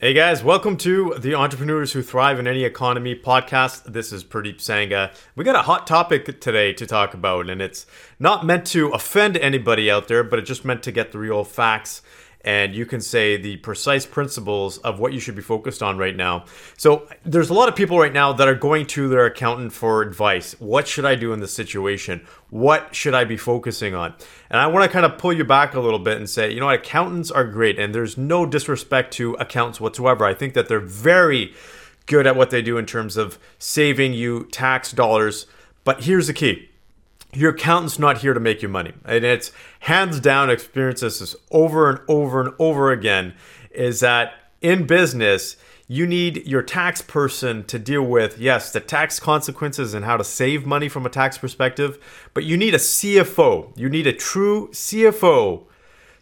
Hey guys, welcome to the Entrepreneurs Who Thrive in Any Economy podcast. This is Pradeep Sangha. We got a hot topic today to talk about, and it's not meant to offend anybody out there, but it's just meant to get the real facts and you can say the precise principles of what you should be focused on right now. So, there's a lot of people right now that are going to their accountant for advice. What should I do in this situation? What should I be focusing on? And I want to kind of pull you back a little bit and say, you know accountants are great, and there's no disrespect to accountants whatsoever. I think that they're very good at what they do in terms of saving you tax dollars. But here's the key your accountant's not here to make you money. And it's hands down experiences this over and over and over again is that in business, you need your tax person to deal with, yes, the tax consequences and how to save money from a tax perspective, but you need a CFO. You need a true CFO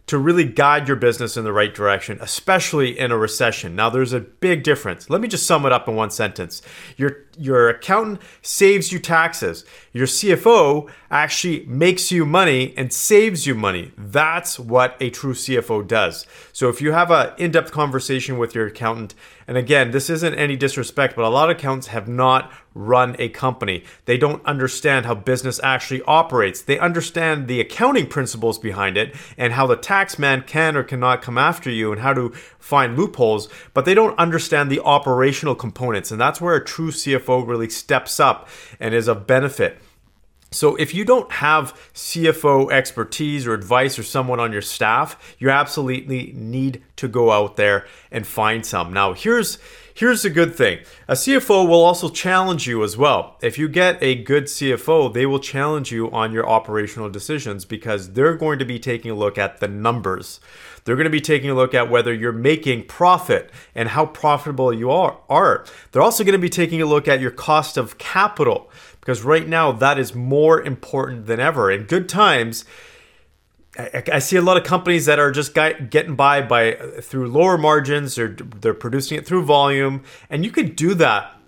to really guide your business in the right direction, especially in a recession. Now, there's a big difference. Let me just sum it up in one sentence. Your, your accountant saves you taxes, your CFO actually makes you money and saves you money. That's what a true CFO does. So, if you have an in depth conversation with your accountant, and again, this isn't any disrespect, but a lot of accountants have not run a company. They don't understand how business actually operates. They understand the accounting principles behind it and how the tax man can or cannot come after you and how to find loopholes, but they don't understand the operational components. And that's where a true CFO really steps up and is of benefit. So, if you don't have CFO expertise or advice or someone on your staff, you absolutely need to go out there and find some. Now, here's here's the good thing. A CFO will also challenge you as well. If you get a good CFO, they will challenge you on your operational decisions because they're going to be taking a look at the numbers. They're going to be taking a look at whether you're making profit and how profitable you are. They're also going to be taking a look at your cost of capital because right now that is more important than ever. In good times, I, I see a lot of companies that are just getting by by uh, through lower margins. They're they're producing it through volume, and you could do that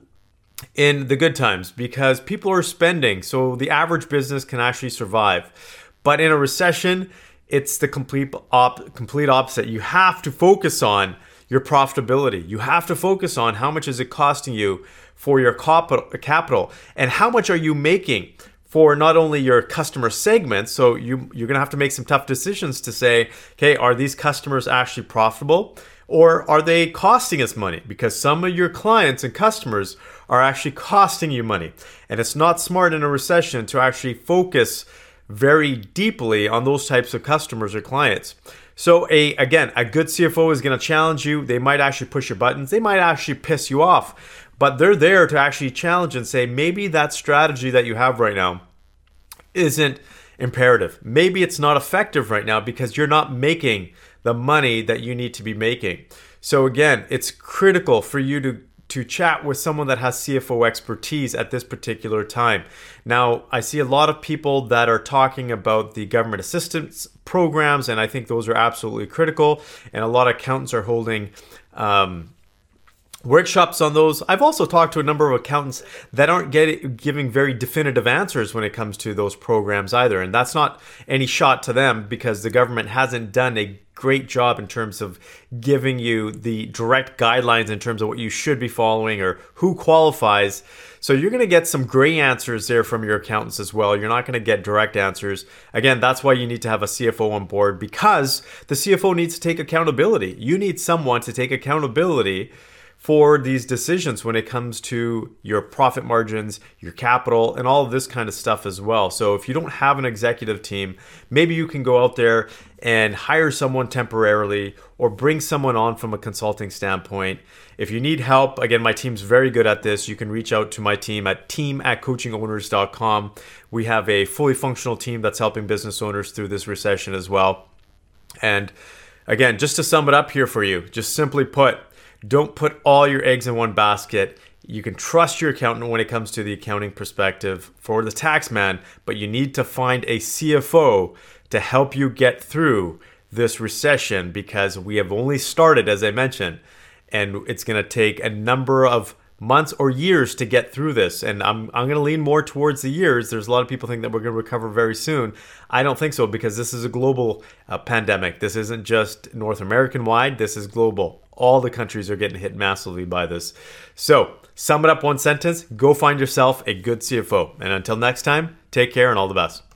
in the good times because people are spending, so the average business can actually survive. But in a recession, it's the complete op- complete opposite. You have to focus on your profitability. You have to focus on how much is it costing you for your capital and how much are you making for not only your customer segments so you you're going to have to make some tough decisions to say okay are these customers actually profitable or are they costing us money? Because some of your clients and customers are actually costing you money. And it's not smart in a recession to actually focus very deeply on those types of customers or clients so a again, a good CFO is going to challenge you. They might actually push your buttons. They might actually piss you off. But they're there to actually challenge and say maybe that strategy that you have right now isn't imperative. Maybe it's not effective right now because you're not making the money that you need to be making. So again, it's critical for you to to chat with someone that has CFO expertise at this particular time. Now, I see a lot of people that are talking about the government assistance programs, and I think those are absolutely critical. And a lot of accountants are holding um, workshops on those. I've also talked to a number of accountants that aren't getting giving very definitive answers when it comes to those programs either, and that's not any shot to them because the government hasn't done a great job in terms of giving you the direct guidelines in terms of what you should be following or who qualifies. So you're going to get some gray answers there from your accountants as well. You're not going to get direct answers. Again, that's why you need to have a CFO on board because the CFO needs to take accountability. You need someone to take accountability for these decisions when it comes to your profit margins, your capital, and all this kind of stuff as well. So, if you don't have an executive team, maybe you can go out there and hire someone temporarily or bring someone on from a consulting standpoint. If you need help, again, my team's very good at this. You can reach out to my team at team at coachingowners.com. We have a fully functional team that's helping business owners through this recession as well. And again, just to sum it up here for you, just simply put, don't put all your eggs in one basket. You can trust your accountant when it comes to the accounting perspective for the tax man, but you need to find a CFO to help you get through this recession because we have only started, as I mentioned, and it's going to take a number of months or years to get through this. And I'm, I'm going to lean more towards the years. There's a lot of people think that we're going to recover very soon. I don't think so because this is a global uh, pandemic. This isn't just North American wide, this is global. All the countries are getting hit massively by this. So, sum it up one sentence go find yourself a good CFO. And until next time, take care and all the best.